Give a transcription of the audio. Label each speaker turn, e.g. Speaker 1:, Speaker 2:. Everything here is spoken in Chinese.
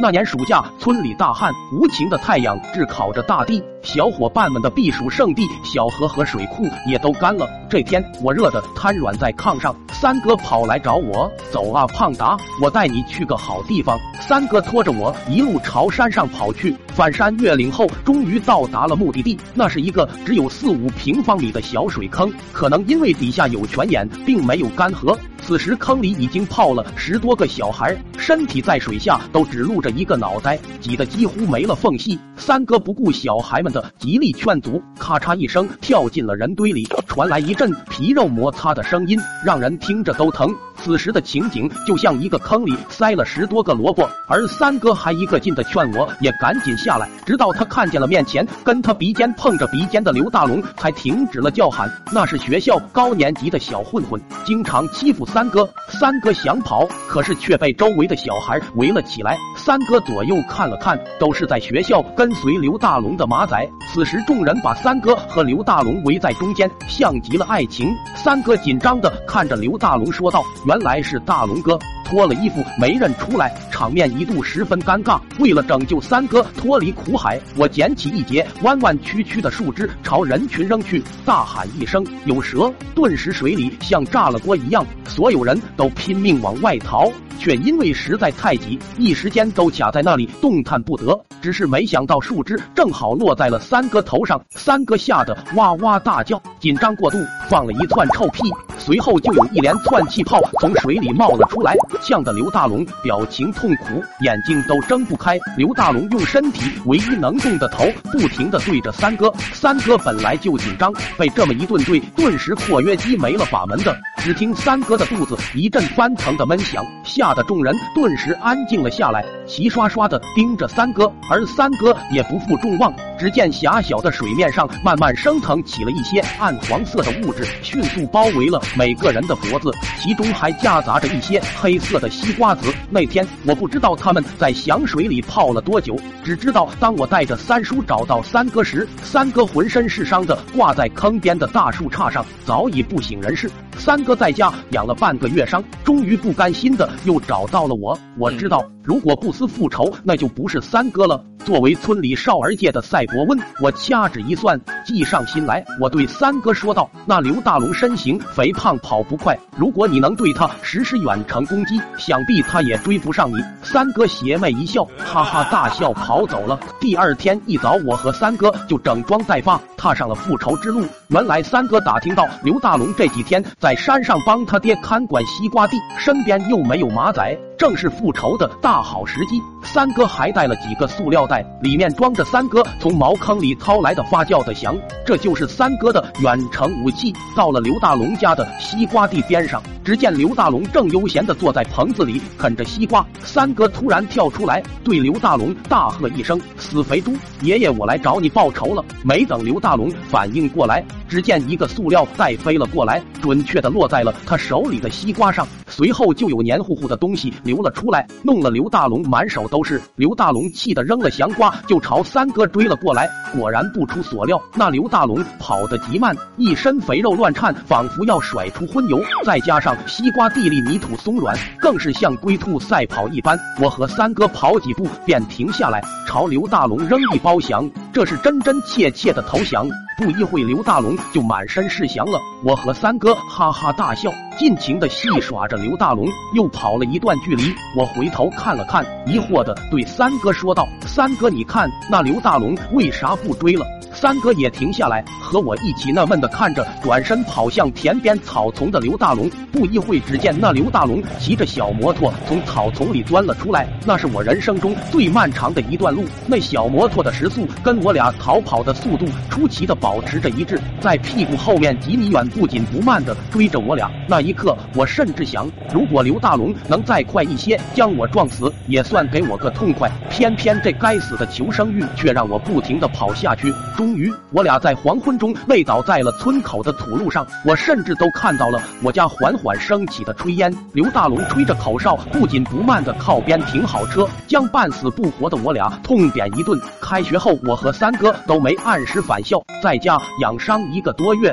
Speaker 1: 那年暑假，村里大旱，无情的太阳炙烤着大地，小伙伴们的避暑胜地小河和水库也都干了。这天，我热得瘫软在炕上，三哥跑来找我，走啊，胖达，我带你去个好地方。三哥拖着我一路朝山上跑去，翻山越岭后，终于到达了目的地。那是一个只有四五平方米的小水坑，可能因为底下有泉眼，并没有干涸。此时坑里已经泡了十多个小孩，身体在水下都只露着一个脑袋，挤得几乎没了缝隙。三哥不顾小孩们的极力劝阻，咔嚓一声跳进了人堆里，传来一阵皮肉摩擦的声音，让人听着都疼。此时的情景就像一个坑里塞了十多个萝卜，而三哥还一个劲的劝我也赶紧下来，直到他看见了面前跟他鼻尖碰着鼻尖的刘大龙，才停止了叫喊。那是学校高年级的小混混，经常欺负三哥。三哥想跑，可是却被周围的小孩围了起来。三哥左右看了看，都是在学校跟随刘大龙的马仔。此时众人把三哥和刘大龙围在中间，像极了爱情。三哥紧张的看着刘大龙说道：“原原来是大龙哥。”脱了衣服没认出来，场面一度十分尴尬。为了拯救三哥脱离苦海，我捡起一截弯弯曲曲的树枝朝人群扔去，大喊一声“有蛇”，顿时水里像炸了锅一样，所有人都拼命往外逃，却因为实在太挤，一时间都卡在那里动弹不得。只是没想到树枝正好落在了三哥头上，三哥吓得哇哇大叫，紧张过度放了一串臭屁，随后就有一连串气泡从水里冒了出来。呛得刘大龙表情痛苦，眼睛都睁不开。刘大龙用身体唯一能动的头，不停的对着三哥。三哥本来就紧张，被这么一顿对，顿时括约肌没了把门的。只听三哥的肚子一阵翻腾的闷响，吓得众人顿时安静了下来，齐刷刷的盯着三哥。而三哥也不负众望，只见狭小的水面上慢慢升腾起了一些暗黄色的物质，迅速包围了每个人的脖子，其中还夹杂着一些黑。色的西瓜子。那天我不知道他们在响水里泡了多久，只知道当我带着三叔找到三哥时，三哥浑身是伤的挂在坑边的大树杈上，早已不省人事。三哥在家养了半个月伤，终于不甘心的又找到了我。我知道，如果不思复仇，那就不是三哥了。作为村里少儿界的赛博温，我掐指一算，计上心来。我对三哥说道：“那刘大龙身形肥胖，跑不快，如果你能对他实施远程攻击，想必他也追不上你。”三哥邪魅一笑，哈哈大笑，跑走了。第二天一早，我和三哥就整装待发，踏上了复仇之路。原来三哥打听到刘大龙这几天在山上帮他爹看管西瓜地，身边又没有马仔。正是复仇的大好时机。三哥还带了几个塑料袋，里面装着三哥从茅坑里掏来的发酵的翔，这就是三哥的远程武器。到了刘大龙家的西瓜地边上，只见刘大龙正悠闲地坐在棚子里啃着西瓜。三哥突然跳出来，对刘大龙大喝一声：“死肥猪！爷爷我来找你报仇了！”没等刘大龙反应过来，只见一个塑料袋飞了过来，准确地落在了他手里的西瓜上。随后就有黏糊糊的东西流了出来，弄了刘大龙满手都是。刘大龙气得扔了翔瓜，就朝三哥追了过来。果然不出所料，那刘大龙跑得极慢，一身肥肉乱颤，仿佛要甩出荤油。再加上西瓜地里泥土松软，更是像龟兔赛跑一般。我和三哥跑几步便停下来，朝刘大龙扔一包翔，这是真真切切的投降。不一会，刘大龙就满身是翔了。我和三哥哈哈大笑，尽情的戏耍着刘大龙。又跑了一段距离，我回头看了看，疑惑的对三哥说道：“三哥，你看那刘大龙为啥不追了？”三哥也停下来，和我一起纳闷的看着转身跑向田边草丛的刘大龙。不一会，只见那刘大龙骑着小摩托从草丛里钻了出来。那是我人生中最漫长的一段路。那小摩托的时速跟我俩逃跑的速度出奇的保持着一致，在屁股后面几米远，不紧不慢的追着我俩。那一刻，我甚至想，如果刘大龙能再快一些将我撞死，也算给我个痛快。偏偏这该死的求生欲却让我不停的跑下去。终于，我俩在黄昏中累倒在了村口的土路上。我甚至都看到了我家缓缓升起的炊烟。刘大龙吹着口哨，不紧不慢的靠边停好车，将半死不活的我俩痛扁一顿。开学后，我和三哥都没按时返校，在家养伤一个多月。